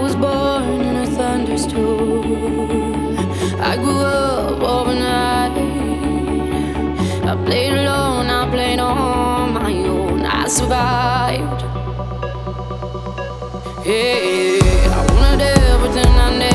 was born in a thunderstorm. I grew up overnight. I played alone, I played on my own. I survived. Hey, I wanted everything I needed.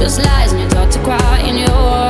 Just lies and you taught to cry in your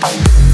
Bye.